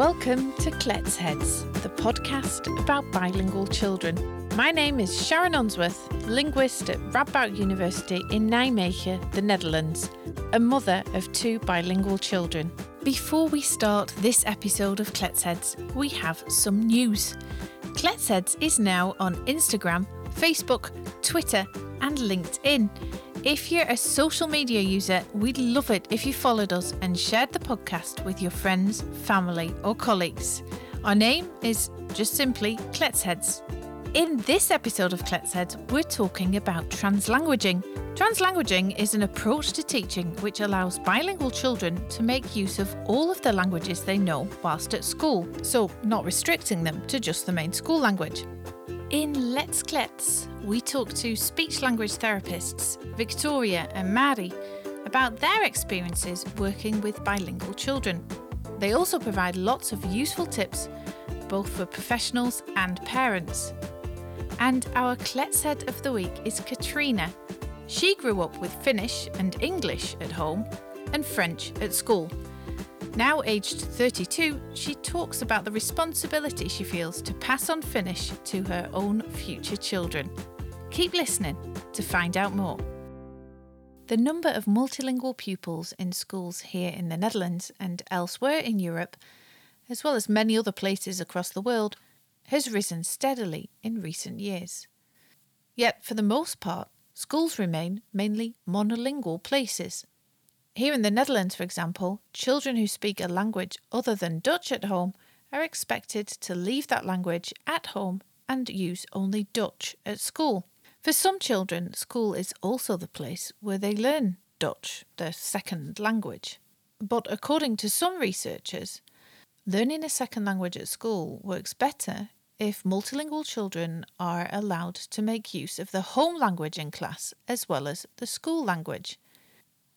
Welcome to Klets Heads, the podcast about bilingual children. My name is Sharon Unsworth, linguist at Radboud University in Nijmegen, the Netherlands, a mother of two bilingual children. Before we start this episode of Klets Heads, we have some news. Klets Heads is now on Instagram, Facebook, Twitter, and LinkedIn. If you're a social media user, we'd love it if you followed us and shared the podcast with your friends, family, or colleagues. Our name is just simply Kletsheads. In this episode of Kletsheads, we're talking about translanguaging. Translanguaging is an approach to teaching which allows bilingual children to make use of all of the languages they know whilst at school, so not restricting them to just the main school language. In Let's Klets, we talk to speech language therapists Victoria and Mari about their experiences working with bilingual children. They also provide lots of useful tips, both for professionals and parents. And our Kletshead of the week is Katrina. She grew up with Finnish and English at home and French at school. Now aged 32, she talks about the responsibility she feels to pass on Finnish to her own future children. Keep listening to find out more. The number of multilingual pupils in schools here in the Netherlands and elsewhere in Europe, as well as many other places across the world, has risen steadily in recent years. Yet, for the most part, schools remain mainly monolingual places. Here in the Netherlands, for example, children who speak a language other than Dutch at home are expected to leave that language at home and use only Dutch at school. For some children, school is also the place where they learn Dutch, their second language. But according to some researchers, learning a second language at school works better if multilingual children are allowed to make use of the home language in class as well as the school language.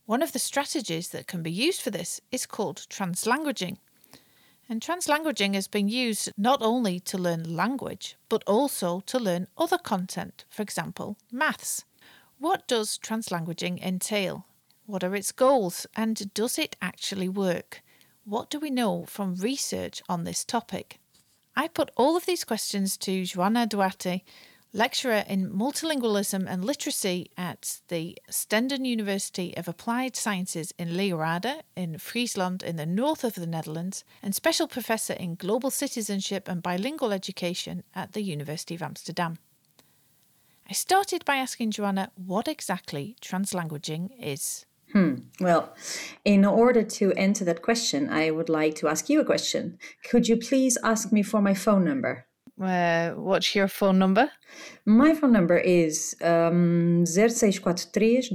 One of the strategies that can be used for this is called translanguaging. And translanguaging has been used not only to learn language, but also to learn other content, for example, maths. What does translanguaging entail? What are its goals? And does it actually work? What do we know from research on this topic? I put all of these questions to Joana Duarte, lecturer in multilingualism and literacy at the Stenden University of Applied Sciences in Leeuwarden in Friesland in the north of the Netherlands, and special professor in global citizenship and bilingual education at the University of Amsterdam. I started by asking Joanna what exactly translanguaging is. Hmm. Well, in order to answer that question, I would like to ask you a question. Could you please ask me for my phone number? Uh, what's your phone number? My phone number is um, 0643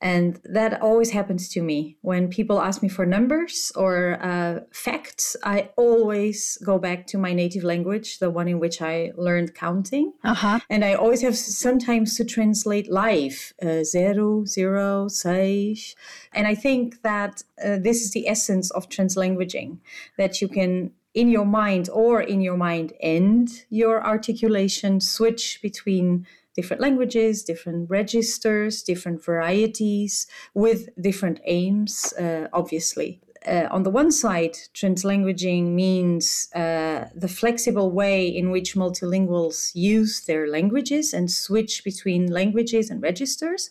And that always happens to me. When people ask me for numbers or uh, facts, I always go back to my native language, the one in which I learned counting. Uh-huh. And I always have sometimes to translate live, uh, zero, zero, seis. And I think that uh, this is the essence of translanguaging, that you can in your mind or in your mind end your articulation, switch between different languages, different registers, different varieties with different aims, uh, obviously. Uh, on the one side, translanguaging means uh, the flexible way in which multilinguals use their languages and switch between languages and registers.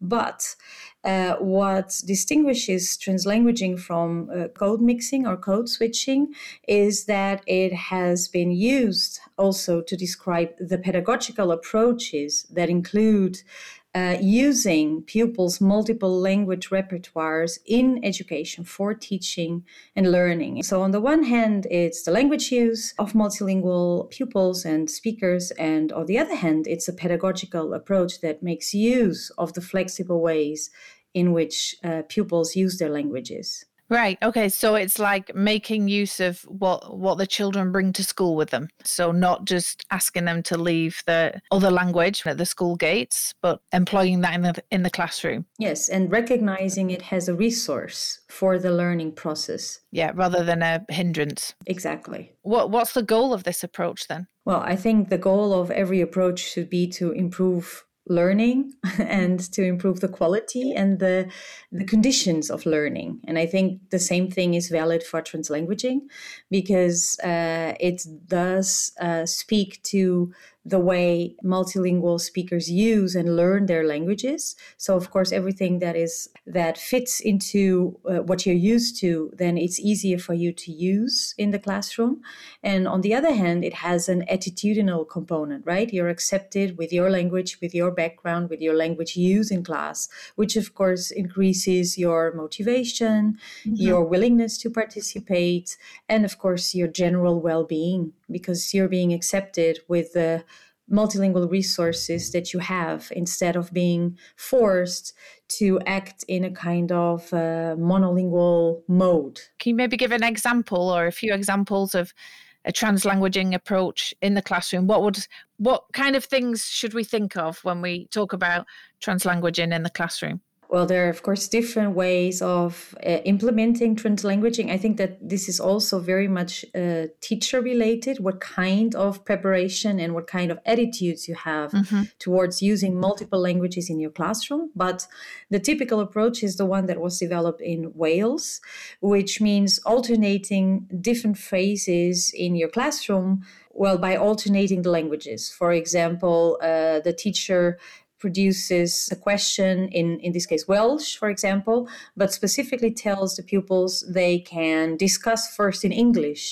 But uh, what distinguishes translanguaging from uh, code mixing or code switching is that it has been used also to describe the pedagogical approaches that include uh, using pupils' multiple language repertoires in education for teaching and learning. So, on the one hand, it's the language use of multilingual pupils and speakers, and on the other hand, it's a pedagogical approach that makes use of the flexible ways in which uh, pupils use their languages. Right. Okay. So it's like making use of what what the children bring to school with them. So not just asking them to leave the other language at the school gates, but employing that in the in the classroom. Yes, and recognizing it as a resource for the learning process. Yeah, rather than a hindrance. Exactly. What what's the goal of this approach then? Well, I think the goal of every approach should be to improve learning and to improve the quality and the the conditions of learning. And i think the same thing is valid for translanguaging because uh, it does uh, speak to the way multilingual speakers use and learn their languages. So of course everything that is that fits into uh, what you're used to then it's easier for you to use in the classroom. And on the other hand it has an attitudinal component right? You're accepted with your language with your background with your language use in class which of course increases your motivation mm-hmm. your willingness to participate and of course your general well-being because you're being accepted with the multilingual resources that you have instead of being forced to act in a kind of uh, monolingual mode. Can you maybe give an example or a few examples of a translanguaging approach in the classroom? What would what kind of things should we think of when we talk about translanguaging in the classroom? Well, there are, of course, different ways of uh, implementing translanguaging. I think that this is also very much uh, teacher related, what kind of preparation and what kind of attitudes you have mm-hmm. towards using multiple languages in your classroom. But the typical approach is the one that was developed in Wales, which means alternating different phrases in your classroom well by alternating the languages for example uh, the teacher produces a question in in this case Welsh, for example, but specifically tells the pupils they can discuss first in English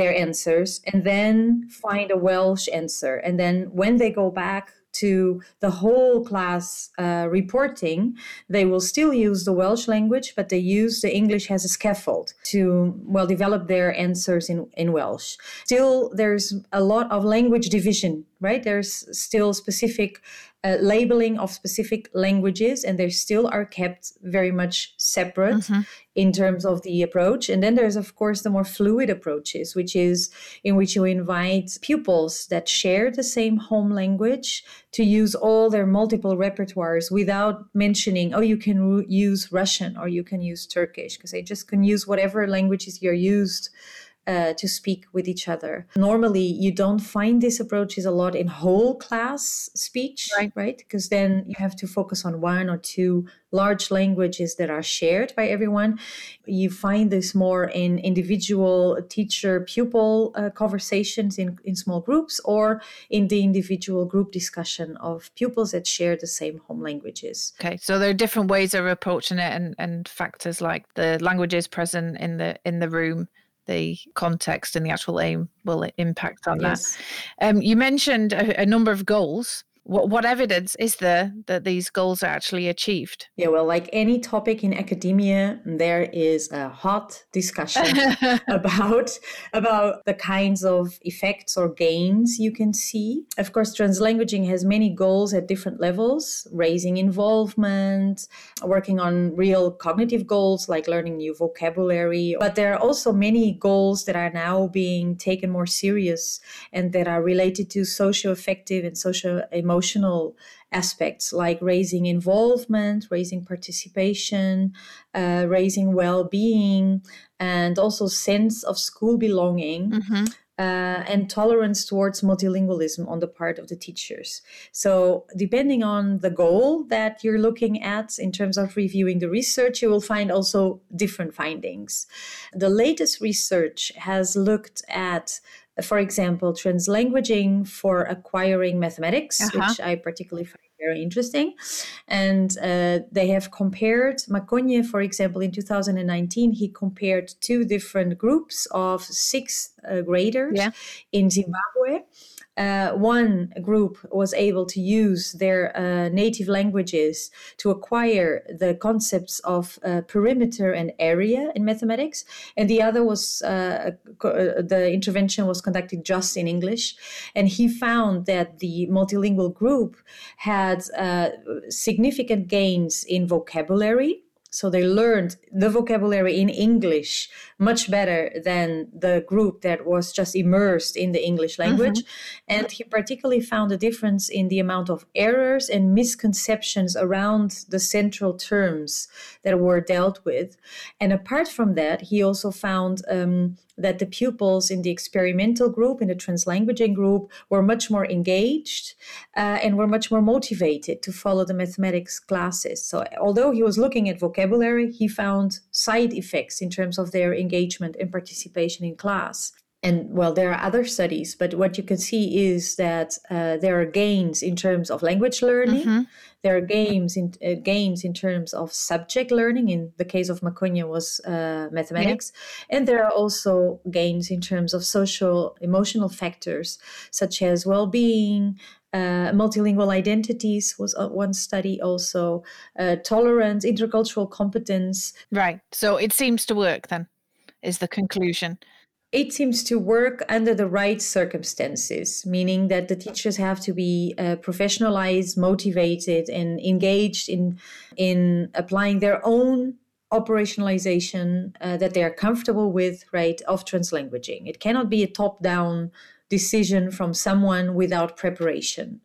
their answers and then find a Welsh answer, and then when they go back to the whole class uh, reporting, they will still use the Welsh language, but they use the English as a scaffold to, well, develop their answers in, in Welsh. Still, there's a lot of language division, right? There's still specific uh, labeling of specific languages, and they still are kept very much separate mm-hmm. in terms of the approach. And then there's, of course, the more fluid approaches, which is in which you invite pupils that share the same home language to use all their multiple repertoires without mentioning, oh, you can use Russian or you can use Turkish, because they just can use whatever languages you're used uh, to speak with each other. Normally, you don't find these approaches a lot in whole class speech, right? Right, because then you have to focus on one or two large languages that are shared by everyone. You find this more in individual teacher pupil uh, conversations in, in small groups or in the individual group discussion of pupils that share the same home languages. Okay, so there are different ways of approaching it and, and factors like the languages present in the in the room the context and the actual aim will impact on yes. that. Um, you mentioned a, a number of goals what, what evidence is there that these goals are actually achieved? Yeah, well, like any topic in academia, there is a hot discussion about about the kinds of effects or gains you can see. Of course, translanguaging has many goals at different levels: raising involvement, working on real cognitive goals like learning new vocabulary. But there are also many goals that are now being taken more serious and that are related to socio-affective and social emotional emotional aspects like raising involvement, raising participation, uh, raising well-being, and also sense of school belonging. Mm-hmm. Uh, and tolerance towards multilingualism on the part of the teachers. So, depending on the goal that you're looking at in terms of reviewing the research, you will find also different findings. The latest research has looked at for example, translanguaging for acquiring mathematics, uh-huh. which I particularly find very interesting. And uh, they have compared, Makonye, for example, in 2019, he compared two different groups of sixth uh, graders yeah. in Zimbabwe uh, one group was able to use their uh, native languages to acquire the concepts of uh, perimeter and area in mathematics, and the other was uh, uh, the intervention was conducted just in English. And he found that the multilingual group had uh, significant gains in vocabulary so they learned the vocabulary in English much better than the group that was just immersed in the English language. Mm-hmm. And he particularly found a difference in the amount of errors and misconceptions around the central terms that were dealt with. And apart from that, he also found um, that the pupils in the experimental group, in the translanguaging group, were much more engaged uh, and were much more motivated to follow the mathematics classes. So, although he was looking at vocabulary, he found side effects in terms of their engagement and participation in class. And well there are other studies but what you can see is that uh, there are gains in terms of language learning. Mm-hmm. there are gains in uh, gains in terms of subject learning. In the case of Makonye was uh, mathematics. Yeah. and there are also gains in terms of social emotional factors such as well-being uh, multilingual identities was uh, one study also uh, tolerance intercultural competence. Right. So it seems to work then is the conclusion it seems to work under the right circumstances, meaning that the teachers have to be uh, professionalized, motivated, and engaged in in applying their own operationalization uh, that they are comfortable with, right, of translanguaging. It cannot be a top-down decision from someone without preparation.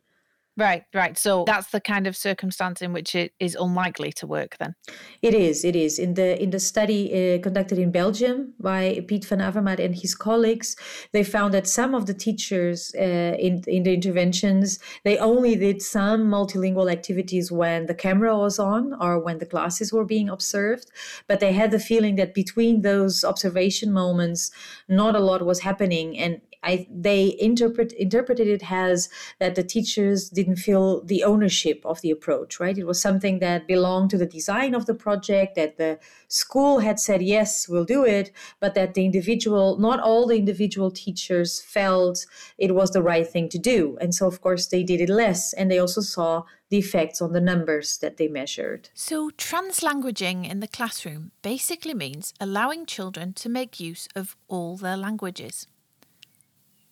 Right, right. So that's the kind of circumstance in which it is unlikely to work. Then it is. It is in the in the study uh, conducted in Belgium by Piet van Avermaet and his colleagues. They found that some of the teachers uh, in in the interventions they only did some multilingual activities when the camera was on or when the classes were being observed, but they had the feeling that between those observation moments, not a lot was happening, and I, they interpret interpreted it as that the teachers didn't feel the ownership of the approach. Right, it was something that belonged to the design of the project. That the school had said yes, we'll do it, but that the individual, not all the individual teachers felt it was the right thing to do, and so of course they did it less, and they also saw the effects on the numbers that they measured. So, translanguaging in the classroom basically means allowing children to make use of all their languages.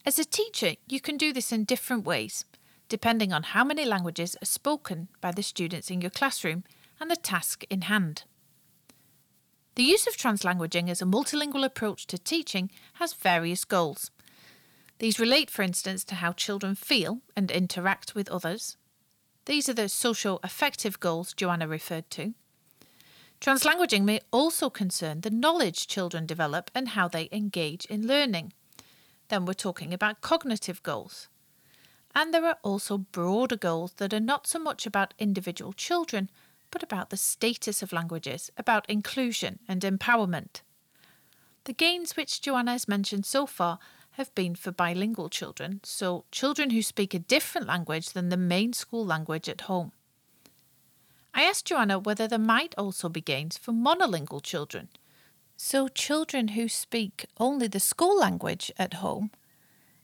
As a teacher, you can do this in different ways, depending on how many languages are spoken by the students in your classroom and the task in hand. The use of translanguaging as a multilingual approach to teaching has various goals. These relate, for instance, to how children feel and interact with others. These are the social affective goals Joanna referred to. Translanguaging may also concern the knowledge children develop and how they engage in learning then we're talking about cognitive goals. And there are also broader goals that are not so much about individual children, but about the status of languages, about inclusion and empowerment. The gains which Joanna has mentioned so far have been for bilingual children, so children who speak a different language than the main school language at home. I asked Joanna whether there might also be gains for monolingual children, so, children who speak only the school language at home,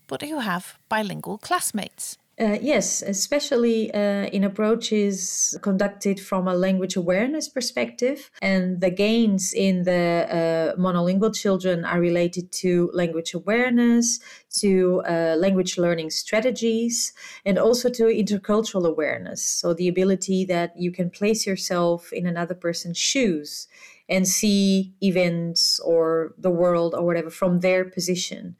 but who have bilingual classmates. Uh, yes, especially uh, in approaches conducted from a language awareness perspective. And the gains in the uh, monolingual children are related to language awareness, to uh, language learning strategies, and also to intercultural awareness. So, the ability that you can place yourself in another person's shoes and see events or the world or whatever from their position.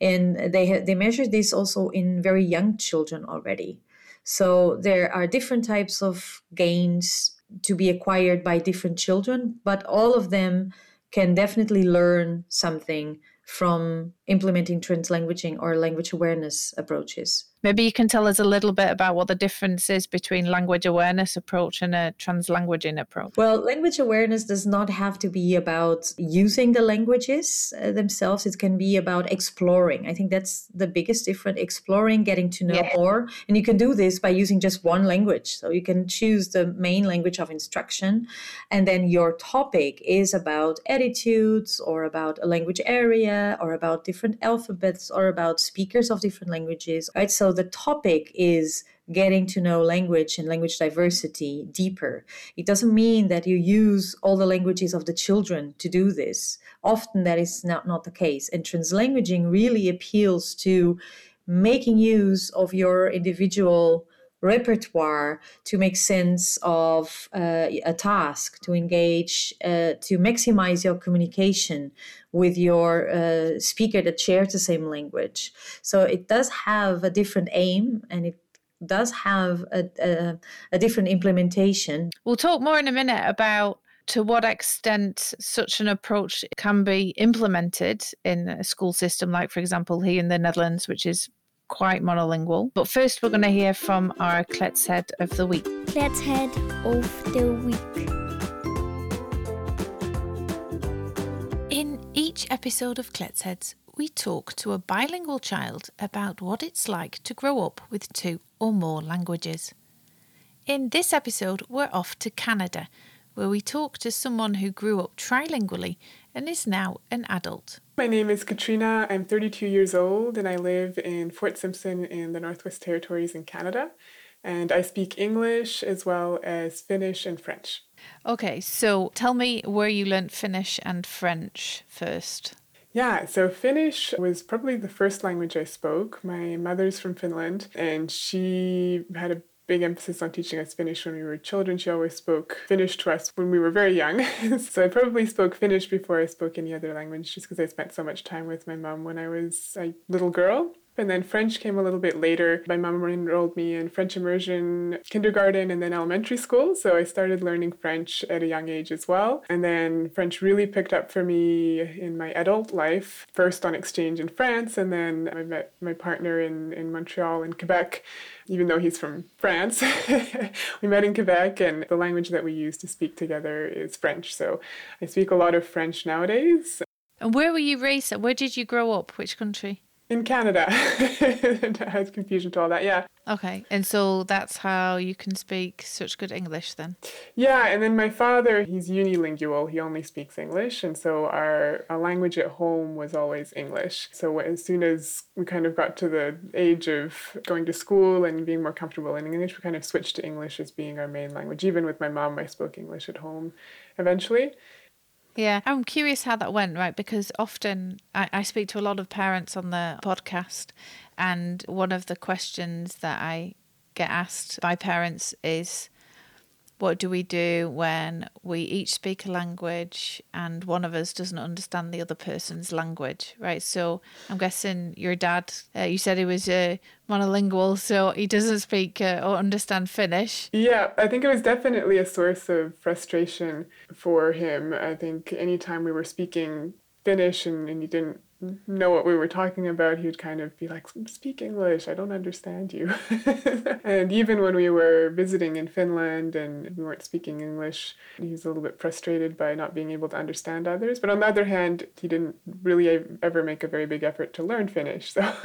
And they ha- they measure this also in very young children already. So there are different types of gains to be acquired by different children, but all of them can definitely learn something from implementing translanguaging or language awareness approaches. Maybe you can tell us a little bit about what the difference is between language awareness approach and a translanguaging approach. Well, language awareness does not have to be about using the languages uh, themselves. It can be about exploring. I think that's the biggest difference exploring, getting to know yeah. more. And you can do this by using just one language. So you can choose the main language of instruction. And then your topic is about attitudes or about a language area or about different alphabets or about speakers of different languages, right? So the topic is getting to know language and language diversity deeper. It doesn't mean that you use all the languages of the children to do this. Often that is not, not the case. And translanguaging really appeals to making use of your individual repertoire to make sense of uh, a task, to engage, uh, to maximize your communication with your uh, speaker that shares the same language. So it does have a different aim and it does have a, a, a different implementation. We'll talk more in a minute about to what extent such an approach can be implemented in a school system, like, for example, here in the Netherlands, which is quite monolingual. But first, we're going to hear from our Kletshead of the Week. Kletshead of the Week. In each episode of Kletsheads, we talk to a bilingual child about what it's like to grow up with two or more languages. In this episode, we're off to Canada, where we talk to someone who grew up trilingually and is now an adult. My name is Katrina. I'm 32 years old and I live in Fort Simpson in the Northwest Territories in Canada. And I speak English as well as Finnish and French. Okay, so tell me where you learnt Finnish and French first. Yeah, so Finnish was probably the first language I spoke. My mother's from Finland and she had a big emphasis on teaching us Finnish when we were children. She always spoke Finnish to us when we were very young. so I probably spoke Finnish before I spoke any other language just because I spent so much time with my mom when I was a little girl. And then French came a little bit later. My mom enrolled me in French immersion kindergarten and then elementary school. So I started learning French at a young age as well. And then French really picked up for me in my adult life, first on exchange in France. And then I met my partner in, in Montreal and Quebec, even though he's from France. we met in Quebec, and the language that we use to speak together is French. So I speak a lot of French nowadays. And where were you raised? Where did you grow up? Which country? In Canada. I had confusion to all that, yeah. Okay, and so that's how you can speak such good English then? Yeah, and then my father, he's unilingual. He only speaks English, and so our, our language at home was always English. So as soon as we kind of got to the age of going to school and being more comfortable in English, we kind of switched to English as being our main language. Even with my mom, I spoke English at home eventually. Yeah, I'm curious how that went, right? Because often I, I speak to a lot of parents on the podcast, and one of the questions that I get asked by parents is, what do we do when we each speak a language and one of us doesn't understand the other person's language right? So i'm guessing your dad uh, you said he was uh, monolingual so he doesn't speak uh, or understand finnish. Yeah i think it was definitely a source of frustration for him. I think anytime we were speaking finnish and, and he didn't know what we were talking about, he would kind of be like, Speak English, I don't understand you. and even when we were visiting in Finland and we weren't speaking English, he was a little bit frustrated by not being able to understand others. But on the other hand, he didn't really ever make a very big effort to learn Finnish. So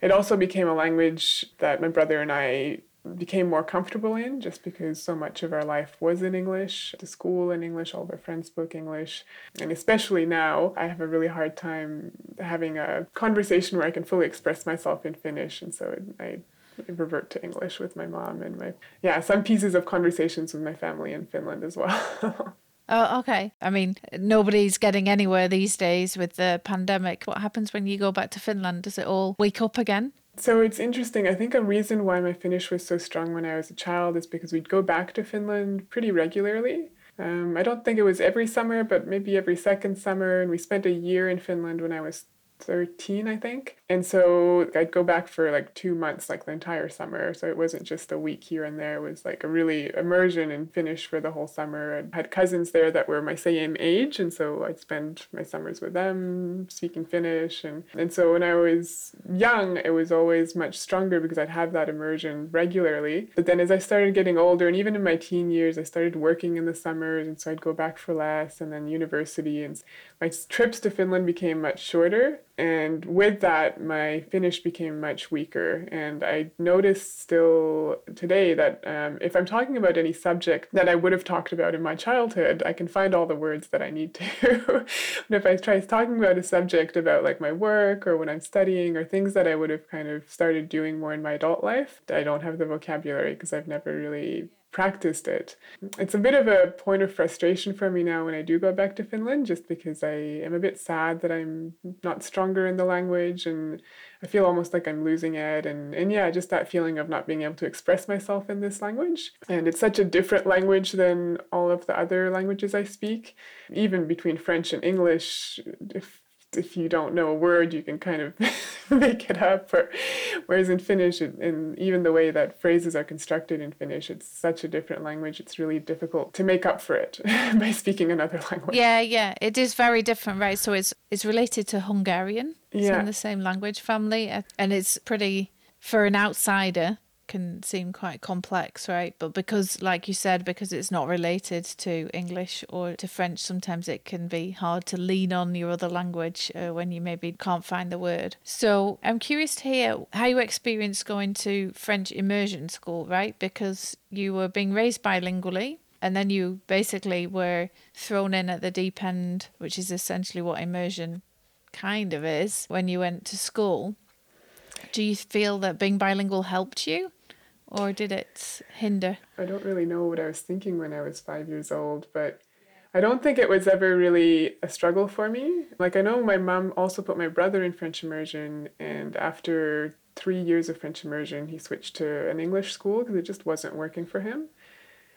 it also became a language that my brother and I became more comfortable in just because so much of our life was in English. The school in English, all of our friends spoke English. And especially now, I have a really hard time having a conversation where I can fully express myself in Finnish. And so I revert to English with my mom and my, yeah, some pieces of conversations with my family in Finland as well. Oh, okay. I mean, nobody's getting anywhere these days with the pandemic. What happens when you go back to Finland? Does it all wake up again? So it's interesting. I think a reason why my Finnish was so strong when I was a child is because we'd go back to Finland pretty regularly. Um, I don't think it was every summer, but maybe every second summer. And we spent a year in Finland when I was 13, I think. And so I'd go back for like two months, like the entire summer. So it wasn't just a week here and there. It was like a really immersion in Finnish for the whole summer. I had cousins there that were my same age. And so I'd spend my summers with them speaking Finnish. And, and so when I was young, it was always much stronger because I'd have that immersion regularly. But then as I started getting older, and even in my teen years, I started working in the summers. And so I'd go back for less and then university. And my trips to Finland became much shorter. And with that, my Finnish became much weaker. And I noticed still today that um, if I'm talking about any subject that I would have talked about in my childhood, I can find all the words that I need to. but if I try talking about a subject about like my work or when I'm studying or things that I would have kind of started doing more in my adult life, I don't have the vocabulary because I've never really practiced it. It's a bit of a point of frustration for me now when I do go back to Finland, just because I am a bit sad that I'm not stronger in the language and I feel almost like I'm losing it. And, and yeah, just that feeling of not being able to express myself in this language. And it's such a different language than all of the other languages I speak. Even between French and English, if if you don't know a word, you can kind of make it up. Or, whereas in Finnish, and even the way that phrases are constructed in Finnish, it's such a different language. It's really difficult to make up for it by speaking another language. Yeah, yeah, it is very different, right? So it's it's related to Hungarian. It's Yeah. in the same language family, and it's pretty for an outsider can seem quite complex, right? But because, like you said, because it's not related to English or to French, sometimes it can be hard to lean on your other language uh, when you maybe can't find the word. So I'm curious to hear how you experienced going to French immersion school, right? Because you were being raised bilingually. And then you basically were thrown in at the deep end, which is essentially what immersion kind of is when you went to school. Do you feel that being bilingual helped you or did it hinder? I don't really know what I was thinking when I was five years old, but I don't think it was ever really a struggle for me. Like, I know my mom also put my brother in French immersion, and after three years of French immersion, he switched to an English school because it just wasn't working for him.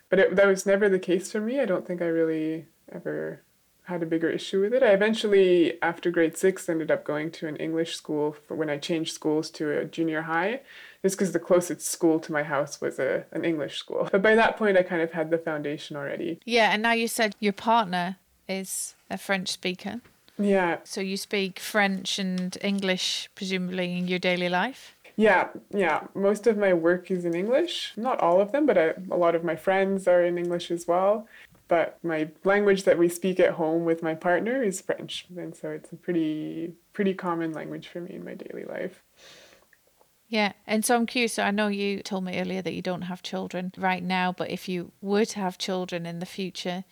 But it, that was never the case for me. I don't think I really ever had a bigger issue with it. I eventually, after grade six, ended up going to an English school for when I changed schools to a junior high, just because the closest school to my house was a, an English school. But by that point, I kind of had the foundation already. Yeah, and now you said your partner is a French speaker. Yeah, So you speak French and English, presumably, in your daily life? yeah, yeah. Most of my work is in English. Not all of them, but I, a lot of my friends are in English as well. But my language that we speak at home with my partner is French, and so it's a pretty pretty common language for me in my daily life. Yeah, and so I'm curious. So I know you told me earlier that you don't have children right now, but if you were to have children in the future,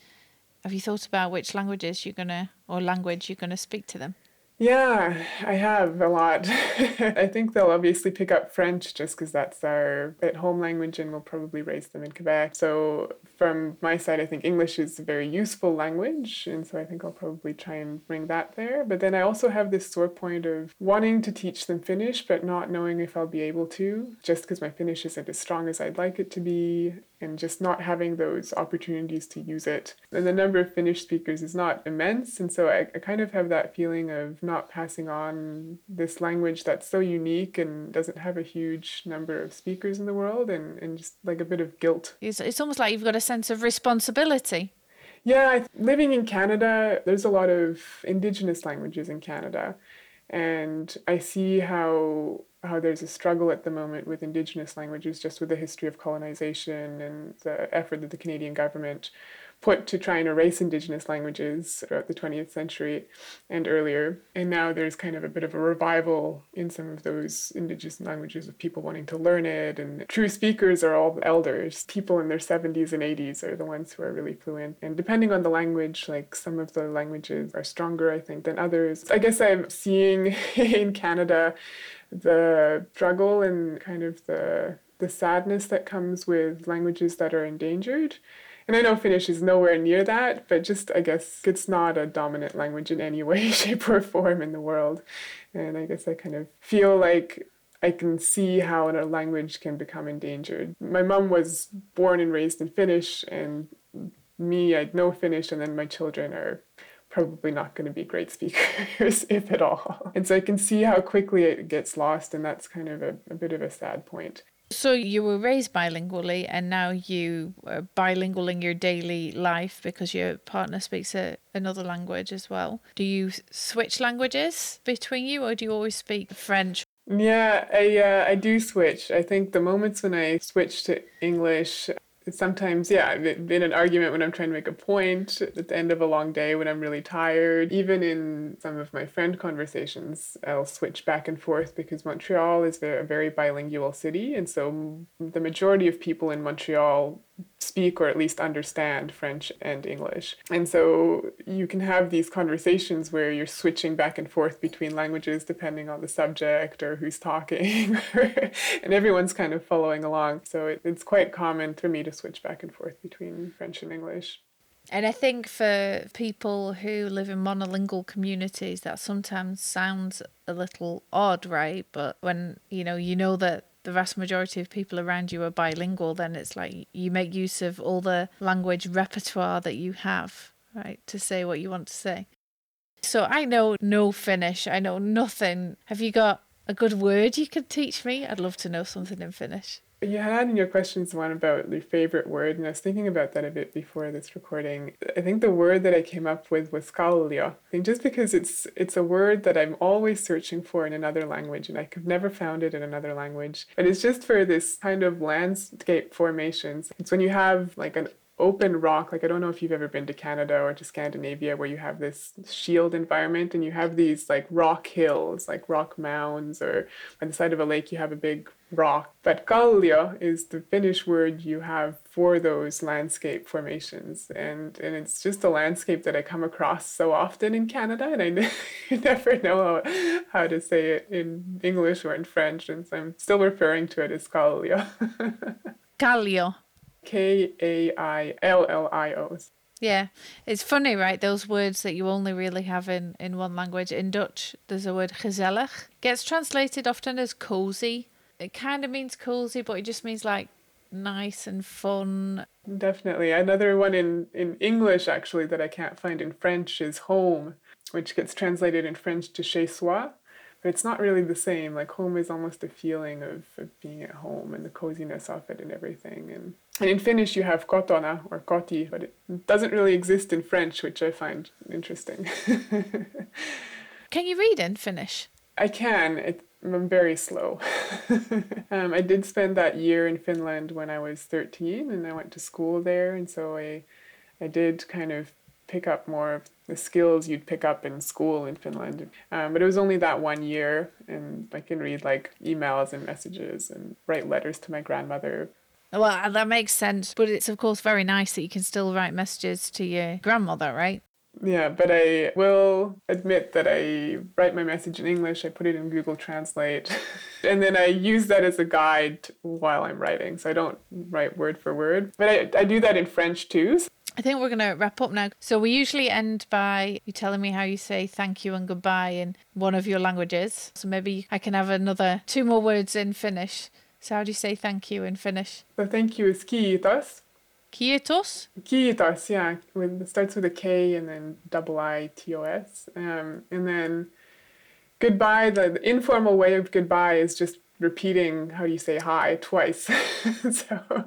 have you thought about which languages you're gonna or language you're gonna speak to them? Yeah, I have a lot. I think they'll obviously pick up French just because that's our at home language and we'll probably raise them in Quebec. So, from my side, I think English is a very useful language, and so I think I'll probably try and bring that there. But then I also have this sore point of wanting to teach them Finnish, but not knowing if I'll be able to, just because my Finnish isn't as strong as I'd like it to be, and just not having those opportunities to use it. And the number of Finnish speakers is not immense, and so I, I kind of have that feeling of not passing on this language that's so unique and doesn't have a huge number of speakers in the world, and, and just like a bit of guilt. It's, it's almost like you've got a sense of responsibility. Yeah, I- living in Canada, there's a lot of Indigenous languages in Canada, and I see how how there's a struggle at the moment with Indigenous languages, just with the history of colonization and the effort that the Canadian government put to try and erase Indigenous languages throughout the 20th century and earlier. And now there's kind of a bit of a revival in some of those Indigenous languages of people wanting to learn it. And true speakers are all elders. People in their 70s and 80s are the ones who are really fluent. And depending on the language, like some of the languages are stronger, I think, than others. I guess I'm seeing in Canada the struggle and kind of the the sadness that comes with languages that are endangered. And I know Finnish is nowhere near that, but just I guess it's not a dominant language in any way, shape, or form in the world. And I guess I kind of feel like I can see how a language can become endangered. My mom was born and raised in Finnish, and me, I know Finnish, and then my children are probably not going to be great speakers, if at all. And so I can see how quickly it gets lost, and that's kind of a, a bit of a sad point. So you were raised bilingually, and now you are bilingual in your daily life because your partner speaks a, another language as well. Do you switch languages between you, or do you always speak French? Yeah, I uh, I do switch. I think the moments when I switch to English, sometimes yeah, in an argument when I'm trying to make a point at the end of a long day when I'm really tired. Even in some of my friend conversations, I'll switch back and forth because Montreal is a very bilingual city, and so the majority of people in Montreal speak or at least understand French and English. And so you can have these conversations where you're switching back and forth between languages depending on the subject or who's talking, and everyone's kind of following along. So it, it's quite common for me to switch back and forth between French and English. And I think for people who live in monolingual communities, that sometimes sounds a little odd, right? But when you know you know that the vast majority of people around you are bilingual, then it's like you make use of all the language repertoire that you have, right, to say what you want to say. So I know no Finnish. I know nothing. Have you got a good word you could teach me? I'd love to know something in Finnish. You had in your questions one about your favorite word, and I was thinking about that a bit before this recording. I think the word that I came up with was kallio. I think just because it's it's a word that I'm always searching for in another language, and I could never found it in another language. But it's just for this kind of landscape formations. It's when you have like an open rock like i don't know if you've ever been to canada or to scandinavia where you have this shield environment and you have these like rock hills like rock mounds or on the side of a lake you have a big rock. But kallio is the finnish word you have for those landscape formations. And and it's just a landscape that i come across so often in canada and i never know how, how to say it in english or in french. And so i'm still referring to it as kallio kallio K A I L L I O. Yeah, it's funny, right? Those words that you only really have in, in one language. In Dutch, there's a word gezellig. Gets translated often as cozy. It kind of means cozy, but it just means like nice and fun. Definitely. Another one in, in English, actually, that I can't find in French is home, which gets translated in French to chez soi but it's not really the same. Like home is almost a feeling of, of being at home and the coziness of it and everything. And and in Finnish you have kotona or koti, but it doesn't really exist in French, which I find interesting. can you read in Finnish? I can. It, I'm very slow. um, I did spend that year in Finland when I was 13 and I went to school there. And so I, I did kind of pick up more of the skills you'd pick up in school in Finland. Um, but it was only that one year, and I can read like emails and messages and write letters to my grandmother. Well, uh, that makes sense. But it's, of course, very nice that you can still write messages to your grandmother, right? Yeah, but I will admit that I write my message in English, I put it in Google Translate, and then I use that as a guide while I'm writing. So I don't write word for word, but I, I do that in French too. I think we're going to wrap up now. So we usually end by you telling me how you say thank you and goodbye in one of your languages. So maybe I can have another two more words in Finnish. So how do you say thank you in Finnish? So thank you is kiitos. Kiitos? Kiitos, yeah. With, it starts with a K and then double I T O S. Um, and then goodbye, the, the informal way of goodbye is just repeating how do you say hi twice. so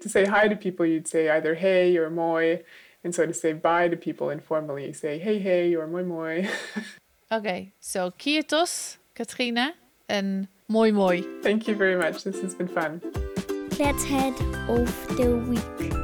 to say hi to people, you'd say either hey or moi. And so to say bye to people informally, you say hey hey or moi moi. okay, so kiitos, Katrina, and moi moi. Thank you very much. This has been fun. Kletshead off the week.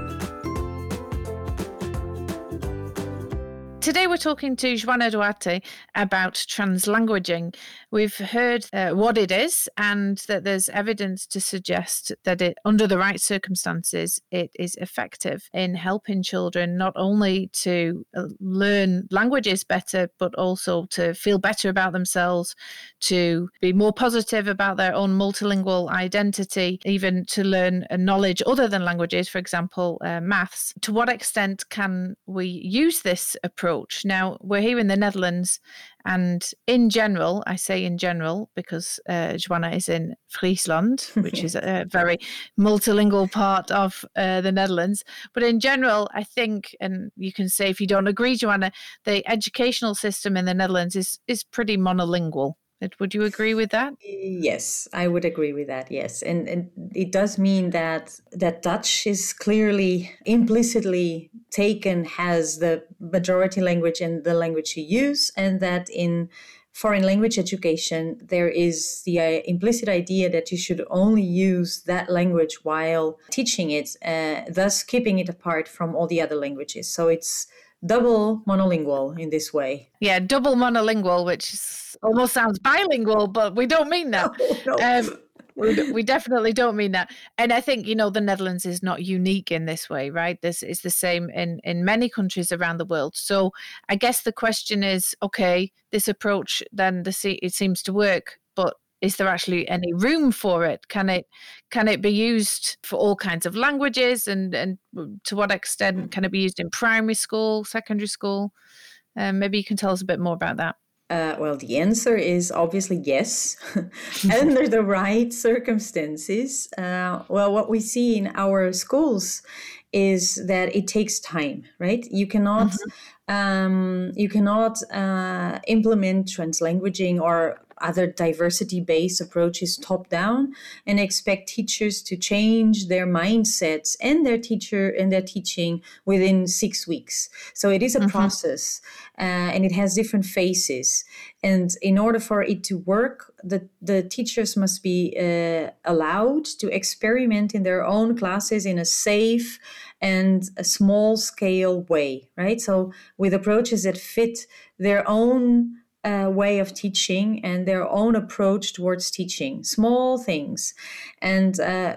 Today we're talking to Joana Duarte about translanguaging. We've heard uh, what it is and that there's evidence to suggest that it, under the right circumstances, it is effective in helping children not only to uh, learn languages better, but also to feel better about themselves, to be more positive about their own multilingual identity, even to learn a knowledge other than languages, for example, uh, maths. To what extent can we use this approach? approach. Now, we're here in the Netherlands, and in general, I say in general because uh, Joanna is in Friesland, which is a very multilingual part of uh, the Netherlands. But in general, I think, and you can say if you don't agree, Joanna, the educational system in the Netherlands is is pretty monolingual. Would you agree with that? Yes, I would agree with that. Yes, and, and it does mean that that Dutch is clearly implicitly taken as the majority language and the language you use, and that in foreign language education there is the uh, implicit idea that you should only use that language while teaching it, uh, thus keeping it apart from all the other languages. So it's double monolingual in this way. Yeah, double monolingual, which almost sounds bilingual, but we don't mean that. No, no. Um, we, we definitely don't mean that. And I think, you know, the Netherlands is not unique in this way, right? This is the same in, in many countries around the world. So I guess the question is okay, this approach then the it seems to work, is there actually any room for it? Can it can it be used for all kinds of languages and, and to what extent can it be used in primary school, secondary school? Um, maybe you can tell us a bit more about that. Uh, well, the answer is obviously yes, under the right circumstances. Uh, well, what we see in our schools is that it takes time, right? You cannot. Mm-hmm. Um, you cannot uh, implement translanguaging or other diversity based approaches top down and expect teachers to change their mindsets and their teacher and their teaching within six weeks so it is a mm-hmm. process uh, and it has different phases and in order for it to work the, the teachers must be uh, allowed to experiment in their own classes in a safe and a small scale way right so with approaches that fit their own uh, way of teaching and their own approach towards teaching, small things. And uh,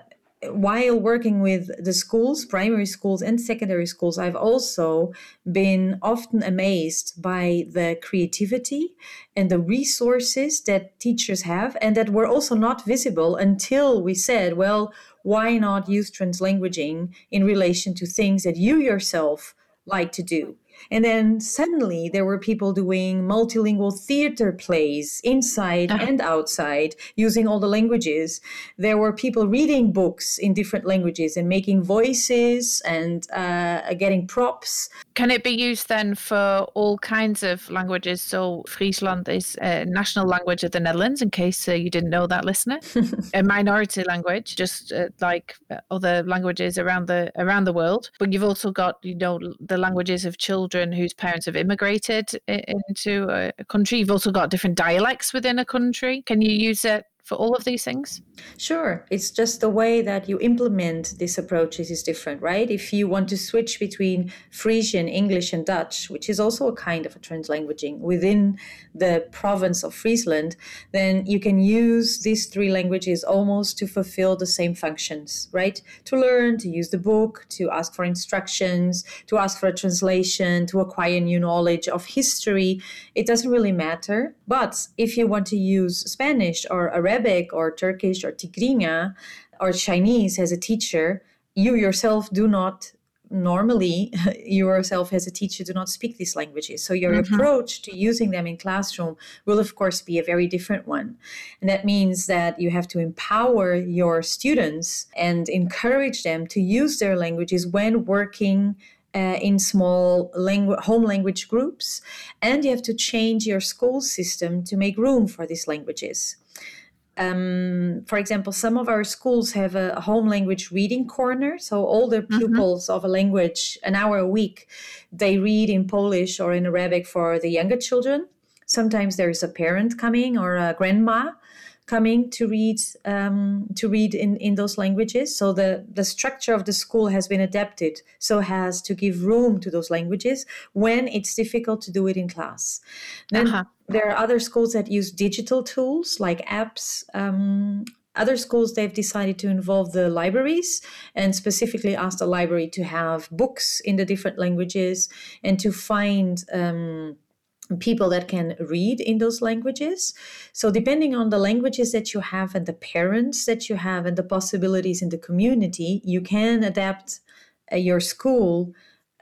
while working with the schools, primary schools and secondary schools, I've also been often amazed by the creativity and the resources that teachers have, and that were also not visible until we said, well, why not use translanguaging in relation to things that you yourself like to do? And then suddenly there were people doing multilingual theater plays inside uh-huh. and outside using all the languages. There were people reading books in different languages and making voices and uh, getting props. Can it be used then for all kinds of languages? So Friesland is a national language of the Netherlands, in case uh, you didn't know that, listener. a minority language, just uh, like other languages around the around the world. But you've also got, you know, the languages of children whose parents have immigrated into a country. You've also got different dialects within a country. Can you use it for all of these things? Sure. It's just the way that you implement these approaches is different, right? If you want to switch between Frisian, English, and Dutch, which is also a kind of a translanguaging within the province of Friesland, then you can use these three languages almost to fulfill the same functions, right? To learn, to use the book, to ask for instructions, to ask for a translation, to acquire new knowledge of history. It doesn't really matter. But if you want to use Spanish or Arabic, Arabic or Turkish or Tigrinya or Chinese as a teacher, you yourself do not normally yourself as a teacher do not speak these languages. So your mm-hmm. approach to using them in classroom will of course be a very different one. And that means that you have to empower your students and encourage them to use their languages when working uh, in small langu- home language groups. And you have to change your school system to make room for these languages um, for example, some of our schools have a home language reading corner. So all the mm-hmm. pupils mm-hmm. of a language, an hour a week, they read in Polish or in Arabic for the younger children. Sometimes there's a parent coming or a grandma coming to read um, to read in, in those languages. So the, the structure of the school has been adapted so has to give room to those languages when it's difficult to do it in class. Then uh-huh. There are other schools that use digital tools like apps. Um, other schools they've decided to involve the libraries and specifically ask the library to have books in the different languages and to find um, people that can read in those languages. So, depending on the languages that you have and the parents that you have and the possibilities in the community, you can adapt uh, your school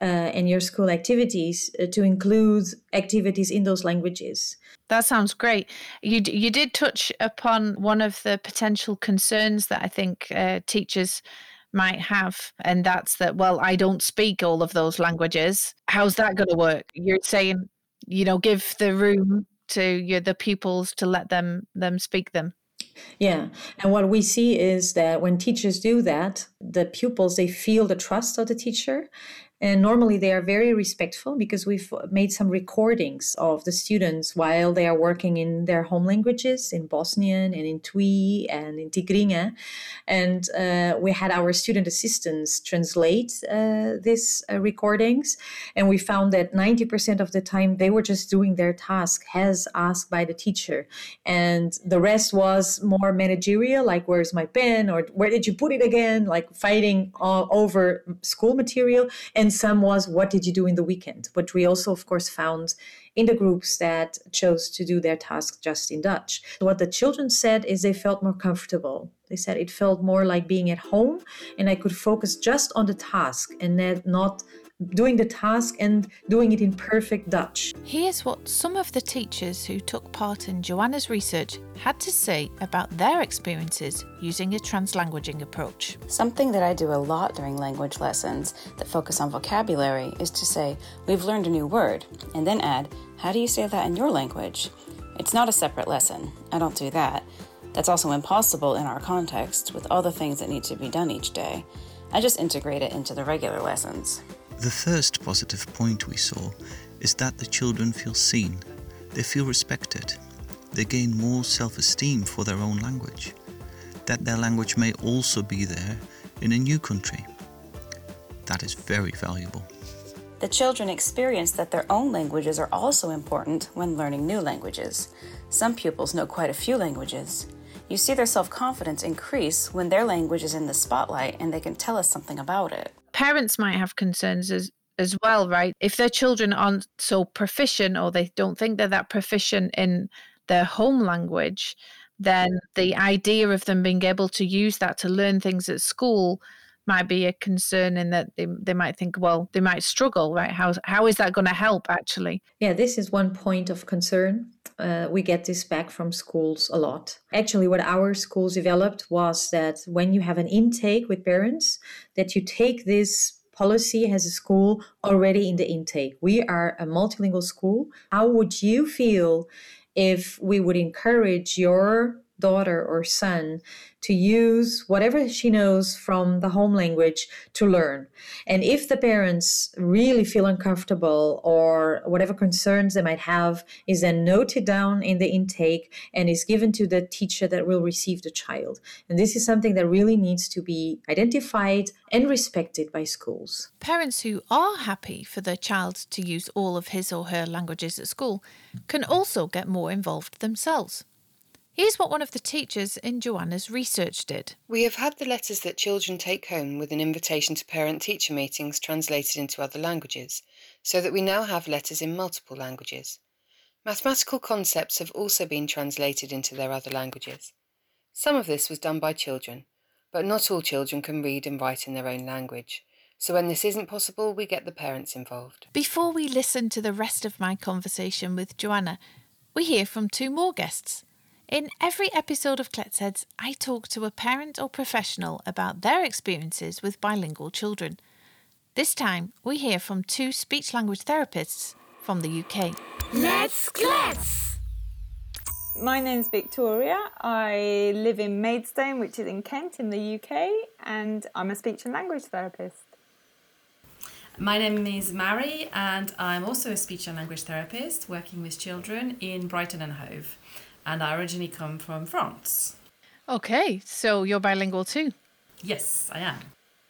uh, and your school activities uh, to include activities in those languages. That sounds great. You you did touch upon one of the potential concerns that I think uh, teachers might have, and that's that. Well, I don't speak all of those languages. How's that going to work? You're saying you know give the room to your the pupils to let them them speak them yeah and what we see is that when teachers do that the pupils they feel the trust of the teacher And normally they are very respectful because we've made some recordings of the students while they are working in their home languages in Bosnian and in Twi and in Tigrinya. And uh, we had our student assistants translate uh, these uh, recordings. And we found that 90% of the time they were just doing their task as asked by the teacher. And the rest was more managerial, like where's my pen or where did you put it again, like fighting all over school material. And some was what did you do in the weekend? But we also, of course, found in the groups that chose to do their task just in Dutch. What the children said is they felt more comfortable. They said it felt more like being at home and I could focus just on the task and not doing the task and doing it in perfect Dutch. Here's what some of the teachers who took part in Joanna's research had to say about their experiences using a translanguaging approach. Something that I do a lot during language lessons that focus on vocabulary is to say, We've learned a new word, and then add, How do you say that in your language? It's not a separate lesson. I don't do that. That's also impossible in our context with all the things that need to be done each day. I just integrate it into the regular lessons. The first positive point we saw is that the children feel seen, they feel respected, they gain more self esteem for their own language, that their language may also be there in a new country. That is very valuable. The children experience that their own languages are also important when learning new languages. Some pupils know quite a few languages. You see their self confidence increase when their language is in the spotlight and they can tell us something about it parents might have concerns as as well, right? If their children aren't so proficient or they don't think they're that proficient in their home language, then the idea of them being able to use that to learn things at school might be a concern in that they, they might think, well, they might struggle, right? How, how is that going to help actually? Yeah, this is one point of concern. Uh, we get this back from schools a lot. Actually, what our schools developed was that when you have an intake with parents, that you take this policy as a school already in the intake. We are a multilingual school. How would you feel if we would encourage your daughter or son to use whatever she knows from the home language to learn. And if the parents really feel uncomfortable or whatever concerns they might have, is then noted down in the intake and is given to the teacher that will receive the child. And this is something that really needs to be identified and respected by schools. Parents who are happy for their child to use all of his or her languages at school can also get more involved themselves. Here's what one of the teachers in Joanna's research did. We have had the letters that children take home with an invitation to parent teacher meetings translated into other languages, so that we now have letters in multiple languages. Mathematical concepts have also been translated into their other languages. Some of this was done by children, but not all children can read and write in their own language. So when this isn't possible, we get the parents involved. Before we listen to the rest of my conversation with Joanna, we hear from two more guests. In every episode of Kletsheads, I talk to a parent or professional about their experiences with bilingual children. This time, we hear from two speech language therapists from the UK. Let's Klets! My name's Victoria. I live in Maidstone, which is in Kent in the UK, and I'm a speech and language therapist. My name is Marie, and I'm also a speech and language therapist working with children in Brighton and Hove and I originally come from France. Okay, so you're bilingual too? Yes, I am.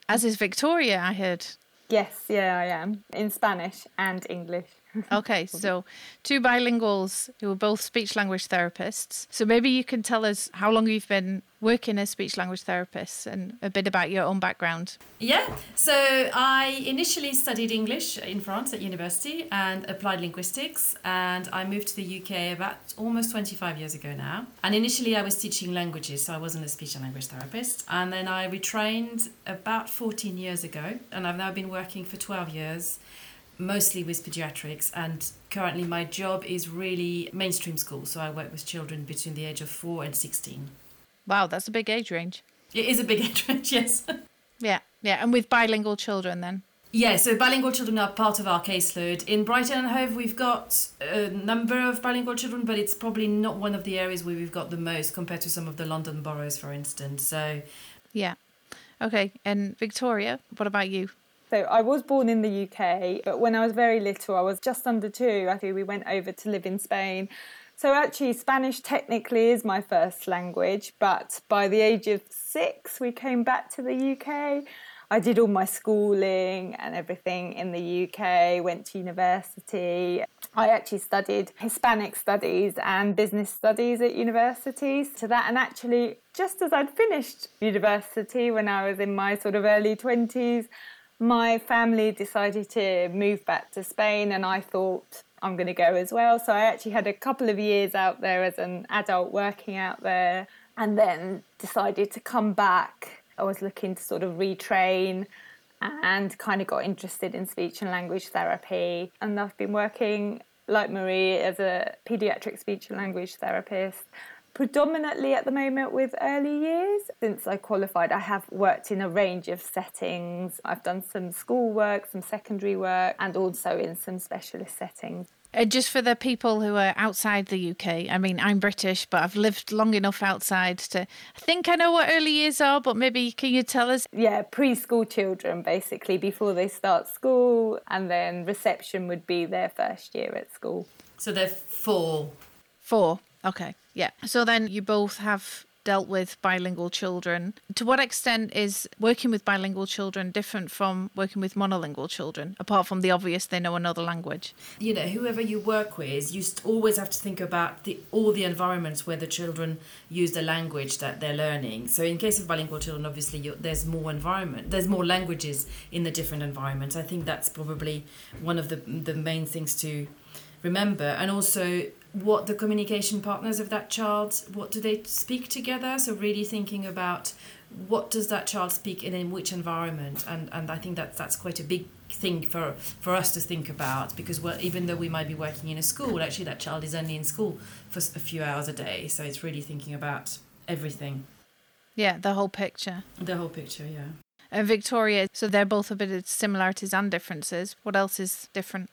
As is Victoria, I heard. Yes, yeah, I am. In Spanish and English. Okay, so two bilinguals who are both speech language therapists. So maybe you can tell us how long you've been working as speech language therapists and a bit about your own background. Yeah, so I initially studied English in France at university and applied linguistics, and I moved to the UK about almost 25 years ago now. And initially I was teaching languages, so I wasn't a speech and language therapist. And then I retrained about 14 years ago, and I've now been working for 12 years mostly with pediatrics and currently my job is really mainstream school so i work with children between the age of 4 and 16 Wow, that's a big age range. It is a big age range, yes. yeah, yeah. And with bilingual children then? Yeah, so bilingual children are part of our caseload. In Brighton and Hove, we've got a number of bilingual children, but it's probably not one of the areas where we've got the most compared to some of the London boroughs, for instance. So, yeah. Okay. And Victoria, what about you? So I was born in the UK, but when I was very little, I was just under two. I think we went over to live in Spain. So actually, Spanish technically is my first language, but by the age of six, we came back to the UK. I did all my schooling and everything in the UK, went to university. I actually studied Hispanic studies and business studies at universities to that. And actually, just as I'd finished university when I was in my sort of early 20s, my family decided to move back to Spain, and I thought I'm going to go as well. So I actually had a couple of years out there as an adult working out there, and then decided to come back. I was looking to sort of retrain and kind of got interested in speech and language therapy. And I've been working, like Marie, as a pediatric speech and language therapist predominantly at the moment with early years. Since I qualified, I have worked in a range of settings. I've done some school work, some secondary work, and also in some specialist settings. Uh, just for the people who are outside the UK, I mean, I'm British, but I've lived long enough outside to I think I know what early years are, but maybe can you tell us? Yeah, preschool children basically before they start school, and then reception would be their first year at school. So they're four. Four, okay. Yeah. So then you both have dealt with bilingual children. To what extent is working with bilingual children different from working with monolingual children, apart from the obvious they know another language? You know, whoever you work with, you always have to think about the, all the environments where the children use the language that they're learning. So, in case of bilingual children, obviously, you, there's more environment, there's more languages in the different environments. I think that's probably one of the the main things to remember, and also what the communication partners of that child what do they speak together? So really thinking about what does that child speak in in which environment? And and i think that that's quite a big thing for for us to think about because well, even though we might be working in a school actually that child is only in school for a few hours a day. So it's really thinking about everything. Yeah the whole picture. The whole picture yeah. And victoria so they're both a bit of similarities and differences. What else is different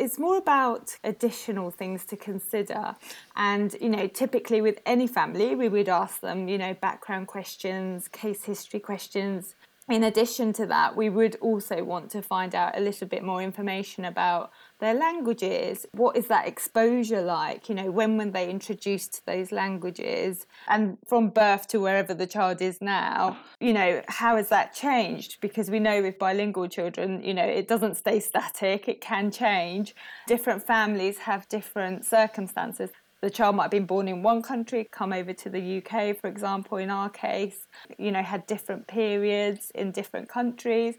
it's more about additional things to consider. And, you know, typically with any family, we would ask them, you know, background questions, case history questions. In addition to that, we would also want to find out a little bit more information about their languages. What is that exposure like? You know, when were they introduced to those languages? And from birth to wherever the child is now, you know, how has that changed? Because we know with bilingual children, you know, it doesn't stay static, it can change. Different families have different circumstances the child might have been born in one country, come over to the UK, for example, in our case, you know, had different periods in different countries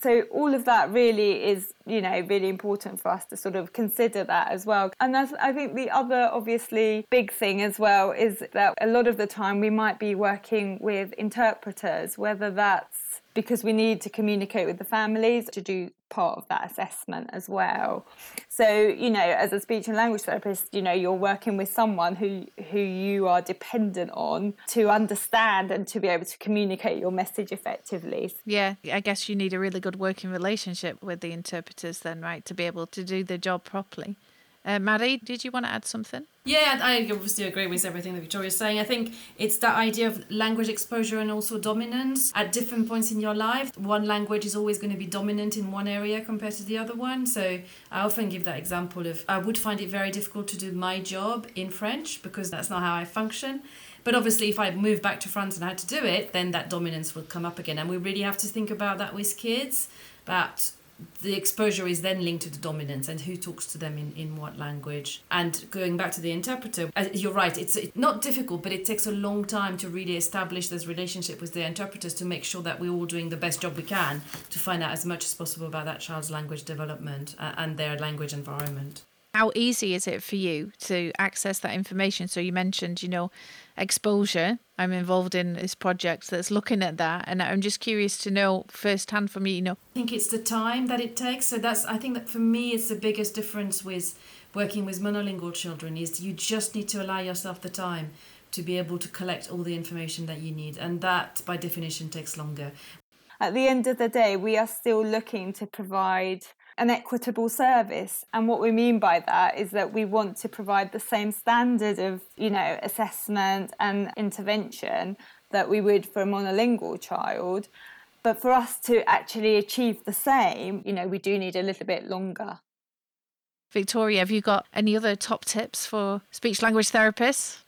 so all of that really is you know really important for us to sort of consider that as well. And that's i think the other obviously big thing as well is that a lot of the time we might be working with interpreters whether that's because we need to communicate with the families to do part of that assessment as well. So, you know, as a speech and language therapist, you know, you're working with someone who who you are dependent on to understand and to be able to communicate your message effectively. Yeah, I guess you need a really good working relationship with the interpreters then, right, to be able to do the job properly. Uh, Marie, did you want to add something? Yeah, I obviously agree with everything that Victoria's saying. I think it's that idea of language exposure and also dominance at different points in your life. One language is always going to be dominant in one area compared to the other one. So I often give that example of I would find it very difficult to do my job in French because that's not how I function. But obviously, if I move back to France and had to do it, then that dominance would come up again. And we really have to think about that with kids. But the exposure is then linked to the dominance and who talks to them in, in what language. And going back to the interpreter, you're right, it's not difficult, but it takes a long time to really establish this relationship with the interpreters to make sure that we're all doing the best job we can to find out as much as possible about that child's language development uh, and their language environment. How easy is it for you to access that information? So you mentioned, you know, exposure. I'm involved in this project that's looking at that, and I'm just curious to know firsthand from you. You know, I think it's the time that it takes. So that's I think that for me, it's the biggest difference with working with monolingual children is you just need to allow yourself the time to be able to collect all the information that you need, and that by definition takes longer. At the end of the day, we are still looking to provide an equitable service. And what we mean by that is that we want to provide the same standard of, you know, assessment and intervention that we would for a monolingual child. But for us to actually achieve the same, you know, we do need a little bit longer. Victoria, have you got any other top tips for speech language therapists?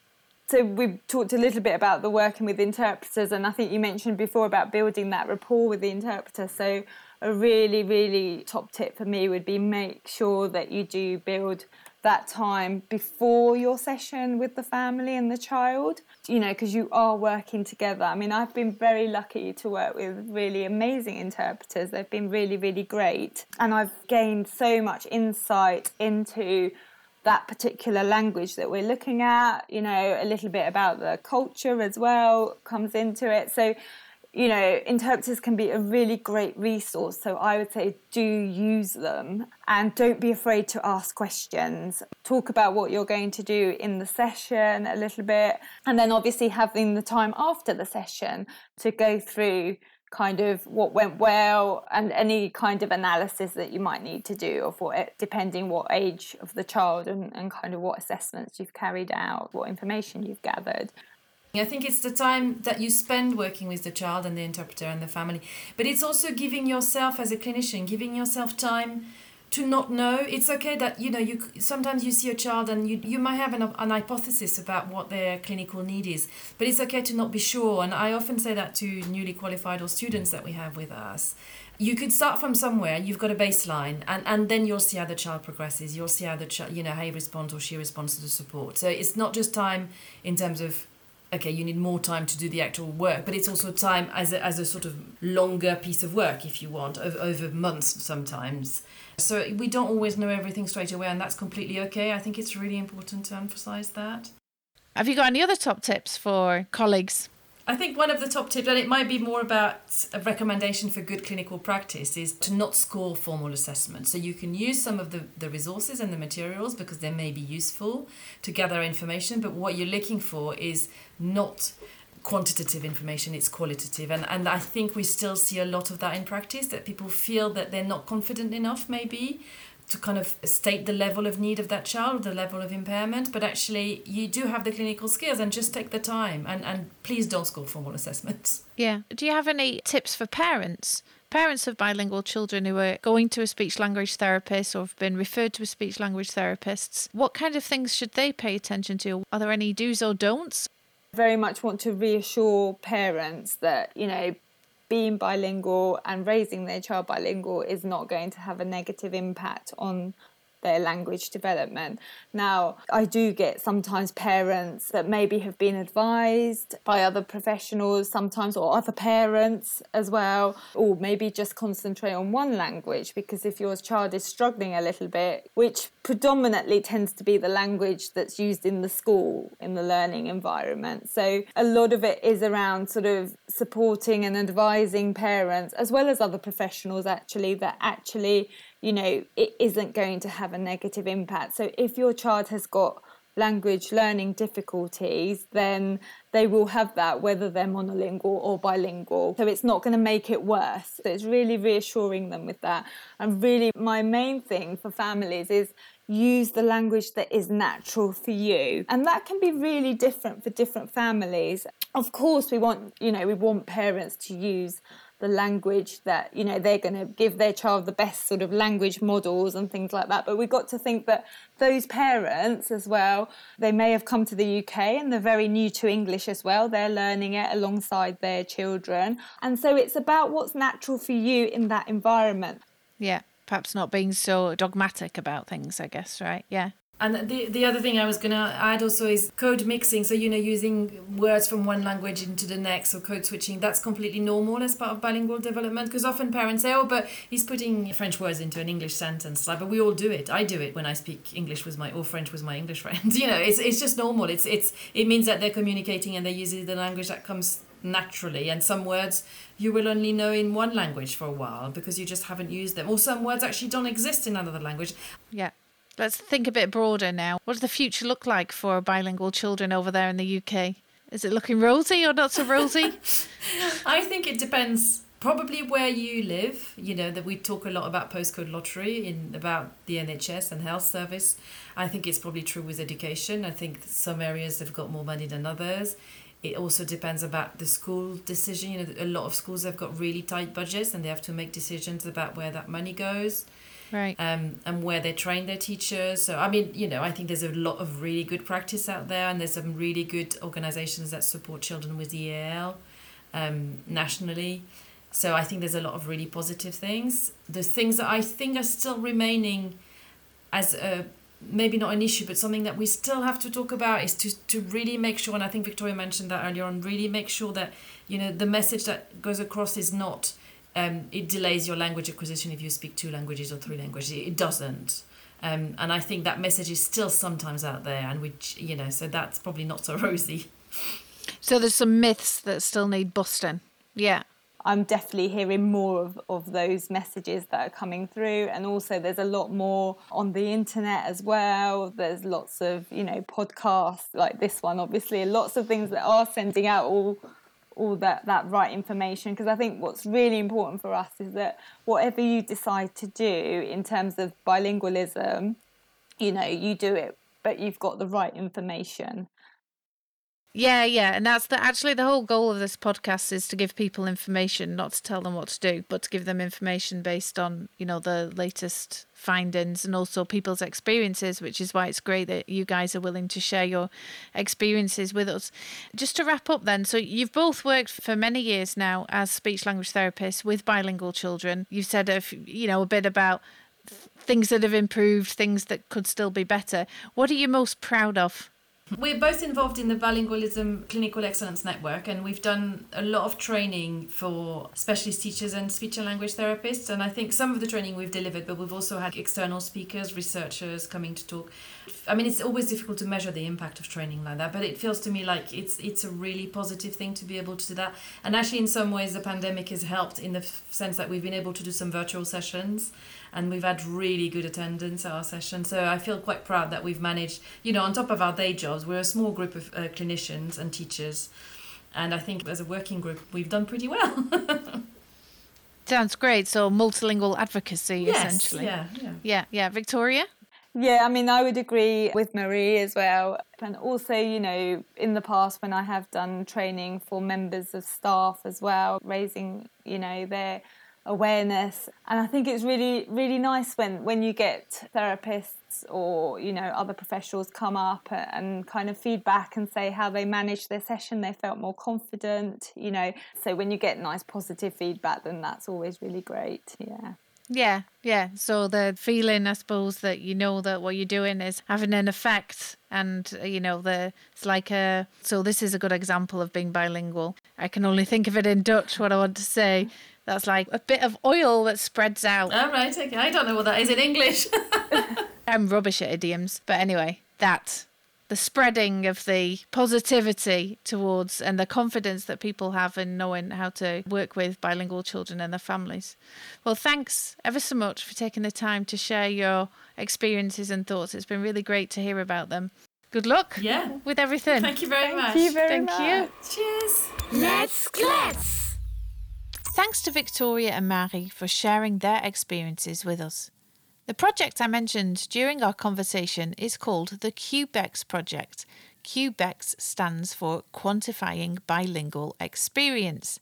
So we've talked a little bit about the working with interpreters, and I think you mentioned before about building that rapport with the interpreter. So a really, really top tip for me would be make sure that you do build that time before your session with the family and the child, you know, because you are working together. I mean, I've been very lucky to work with really amazing interpreters. They've been really, really great. And I've gained so much insight into that particular language that we're looking at, you know, a little bit about the culture as well comes into it. So you know, interpreters can be a really great resource. So I would say do use them and don't be afraid to ask questions. Talk about what you're going to do in the session a little bit. And then obviously having the time after the session to go through kind of what went well and any kind of analysis that you might need to do of what depending what age of the child and, and kind of what assessments you've carried out what information you've gathered I think it's the time that you spend working with the child and the interpreter and the family, but it's also giving yourself as a clinician, giving yourself time to not know. It's okay that you know you sometimes you see a child and you you might have an, an hypothesis about what their clinical need is, but it's okay to not be sure. And I often say that to newly qualified or students that we have with us. You could start from somewhere. You've got a baseline, and, and then you'll see how the child progresses. You'll see how the child, you know, how he responds or she responds to the support. So it's not just time in terms of okay, you need more time to do the actual work, but it's also time as a, as a sort of longer piece of work, if you want, over, over months sometimes. So we don't always know everything straight away, and that's completely okay. I think it's really important to emphasize that. Have you got any other top tips for colleagues? I think one of the top tips, and it might be more about a recommendation for good clinical practice, is to not score formal assessment. So you can use some of the, the resources and the materials because they may be useful to gather information, but what you're looking for is not quantitative information it's qualitative and and I think we still see a lot of that in practice that people feel that they're not confident enough maybe to kind of state the level of need of that child, the level of impairment, but actually you do have the clinical skills and just take the time and, and please don't score formal assessments. Yeah. Do you have any tips for parents? Parents of bilingual children who are going to a speech language therapist or have been referred to a speech language therapist, what kind of things should they pay attention to? Are there any do's or don'ts? Very much want to reassure parents that, you know, being bilingual and raising their child bilingual is not going to have a negative impact on their language development. Now, I do get sometimes parents that maybe have been advised by other professionals, sometimes, or other parents as well, or maybe just concentrate on one language because if your child is struggling a little bit, which predominantly tends to be the language that's used in the school, in the learning environment. So, a lot of it is around sort of supporting and advising parents, as well as other professionals actually, that actually you know, it isn't going to have a negative impact. So if your child has got language learning difficulties, then they will have that whether they're monolingual or bilingual. So it's not going to make it worse. So it's really reassuring them with that. And really, my main thing for families is use the language that is natural for you. And that can be really different for different families. Of course, we want, you know, we want parents to use the language that you know they're going to give their child the best sort of language models and things like that. But we've got to think that those parents as well they may have come to the UK and they're very new to English as well. They're learning it alongside their children. And so it's about what's natural for you in that environment. Yeah perhaps not being so dogmatic about things i guess right? Yeah and the, the other thing I was going to add also is code mixing. So, you know, using words from one language into the next or code switching, that's completely normal as part of bilingual development. Because often parents say, oh, but he's putting French words into an English sentence. Like, but we all do it. I do it when I speak English with my, or French with my English friends. you know, it's, it's just normal. It's, it's, it means that they're communicating and they're using the language that comes naturally. And some words you will only know in one language for a while because you just haven't used them. Or some words actually don't exist in another language. Yeah. Let's think a bit broader now. What does the future look like for bilingual children over there in the UK? Is it looking rosy or not so rosy? I think it depends probably where you live you know that we talk a lot about postcode lottery in about the nhs and health service i think it's probably true with education i think some areas have got more money than others it also depends about the school decision. You know, a lot of schools have got really tight budgets and they have to make decisions about where that money goes. Right. Um, and where they train their teachers. So, I mean, you know, I think there's a lot of really good practice out there, and there's some really good organizations that support children with EAL um, nationally. So, I think there's a lot of really positive things. The things that I think are still remaining as a maybe not an issue, but something that we still have to talk about is to, to really make sure, and I think Victoria mentioned that earlier on, really make sure that, you know, the message that goes across is not um, it delays your language acquisition if you speak two languages or three languages. It doesn't. Um, and I think that message is still sometimes out there, and which, you know, so that's probably not so rosy. So there's some myths that still need busting. Yeah. I'm definitely hearing more of, of those messages that are coming through. And also, there's a lot more on the internet as well. There's lots of, you know, podcasts like this one, obviously, lots of things that are sending out all all that that right information because i think what's really important for us is that whatever you decide to do in terms of bilingualism you know you do it but you've got the right information yeah, yeah, and that's the actually the whole goal of this podcast is to give people information, not to tell them what to do, but to give them information based on you know the latest findings and also people's experiences, which is why it's great that you guys are willing to share your experiences with us. Just to wrap up, then, so you've both worked for many years now as speech language therapists with bilingual children. You've said a you know a bit about things that have improved, things that could still be better. What are you most proud of? We're both involved in the Bilingualism Clinical Excellence Network, and we've done a lot of training for specialist teachers and speech and language therapists. And I think some of the training we've delivered, but we've also had external speakers, researchers coming to talk. I mean, it's always difficult to measure the impact of training like that, but it feels to me like it's it's a really positive thing to be able to do that. And actually, in some ways, the pandemic has helped in the sense that we've been able to do some virtual sessions and we've had really good attendance at our session. So I feel quite proud that we've managed, you know, on top of our day jobs, we're a small group of uh, clinicians and teachers, and I think as a working group, we've done pretty well. Sounds great. So multilingual advocacy, yes, essentially. Yeah, yeah, yeah, yeah. Victoria. Yeah, I mean, I would agree with Marie as well. And also, you know, in the past, when I have done training for members of staff as well, raising, you know, their awareness. And i think it's really really nice when when you get therapists or you know other professionals come up and kind of feedback and say how they managed their session they felt more confident you know. So when you get nice positive feedback then that's always really great. Yeah yeah, yeah. So the feeling, I suppose, that you know that what you're doing is having an effect, and uh, you know the it's like a. So this is a good example of being bilingual. I can only think of it in Dutch. What I want to say, that's like a bit of oil that spreads out. All right, okay. I don't know what that is in English. I'm rubbish at idioms, but anyway, that the spreading of the positivity towards and the confidence that people have in knowing how to work with bilingual children and their families. Well, thanks ever so much for taking the time to share your experiences and thoughts. It's been really great to hear about them. Good luck yeah. with everything. Thank you very Thank much. you very Thank much. you. Cheers. Let's Klets. Thanks to Victoria and Marie for sharing their experiences with us. The project I mentioned during our conversation is called the QBEX Project. QBEX stands for Quantifying Bilingual Experience.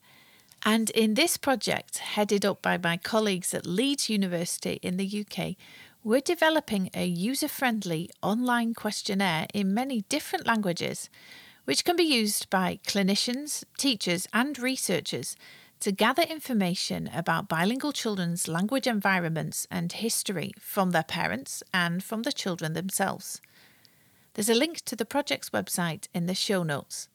And in this project, headed up by my colleagues at Leeds University in the UK, we're developing a user friendly online questionnaire in many different languages, which can be used by clinicians, teachers, and researchers to gather information about bilingual children's language environments and history from their parents and from the children themselves. There's a link to the project's website in the show notes.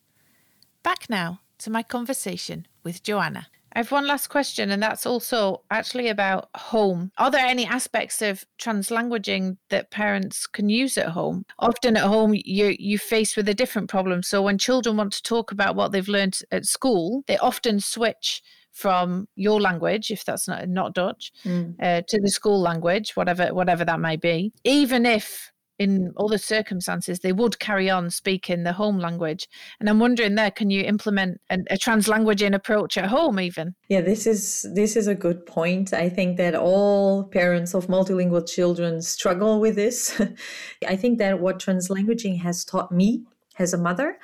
Back now to my conversation with Joanna. I have one last question, and that's also actually about home. Are there any aspects of translanguaging that parents can use at home? Often at home, you you faced with a different problem. So when children want to talk about what they've learned at school, they often switch from your language, if that's not not Dutch, mm. uh, to the school language, whatever whatever that may be. Even if in other circumstances they would carry on speaking the home language. And i'm wondering there can you implement an, a translanguaging approach at home even? Yeah this is this is a good point. I think that all parents of multilingual children struggle with this. I think that what translanguaging has taught me as a mother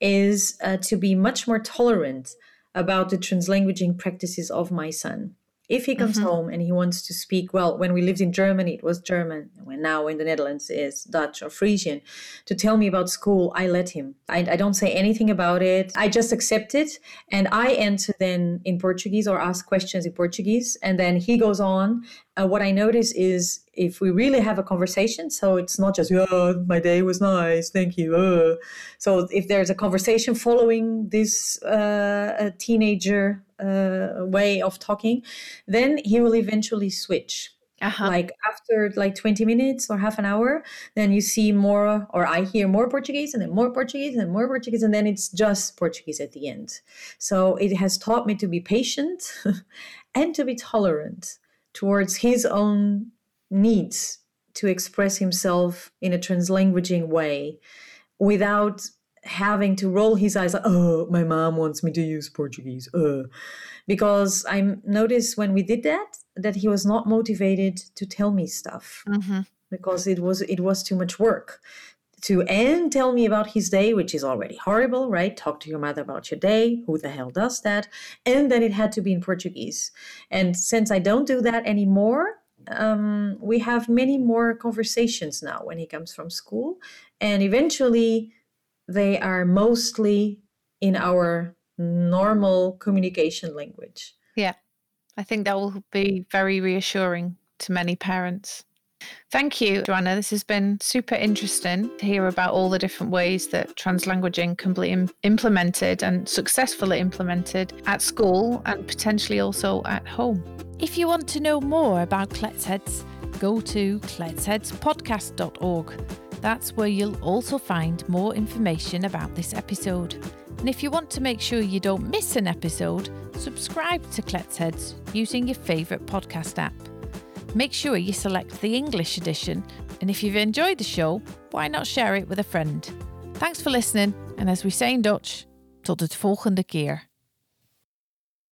is uh, to be much more tolerant about the translanguaging practices of my son if he comes mm-hmm. home and he wants to speak well when we lived in germany it was german. When now in the netherlands is dutch or frisian. To tell me about school i let him. I, I don't say anything about it. I just accept it. And i answer then in portuguese or ask questions in portuguese. And then he goes on. Uh, what I notice is if we really have a conversation, so it's not just, oh, my day was nice, thank you. Uh. So if there's a conversation following this uh, teenager uh, way of talking, then he will eventually switch. Uh-huh. Like after like 20 minutes or half an hour, then you see more, or I hear more Portuguese and then more Portuguese and more Portuguese, and then it's just Portuguese at the end. So it has taught me to be patient and to be tolerant towards his own needs to express himself in a translanguaging way without having to roll his eyes like, oh, my mom wants me to use Portuguese. Uh. Because I noticed when we did that, that he was not motivated to tell me stuff mm-hmm. because it was it was too much work to and tell me about his day, which is already horrible, right? Talk to your mother about your day. Who the hell does that? And then it had to be in Portuguese. And since I don't do that anymore, um, we have many more conversations now when he comes from school. And eventually, they are mostly in our normal communication language. Yeah, I think that will be very reassuring to many parents. Thank you, Joanna. This has been super interesting to hear about all the different ways that translanguaging can be Im- implemented and successfully implemented at school and potentially also at home. If you want to know more about Kletsheads, go to kletsheadspodcast.org. That's where you'll also find more information about this episode. And if you want to make sure you don't miss an episode, subscribe to Kletsheads using your favourite podcast app. Make sure you select the English edition, and if you've enjoyed the show, why not share it with a friend? Thanks for listening, and as we say in Dutch, tot het volgende keer.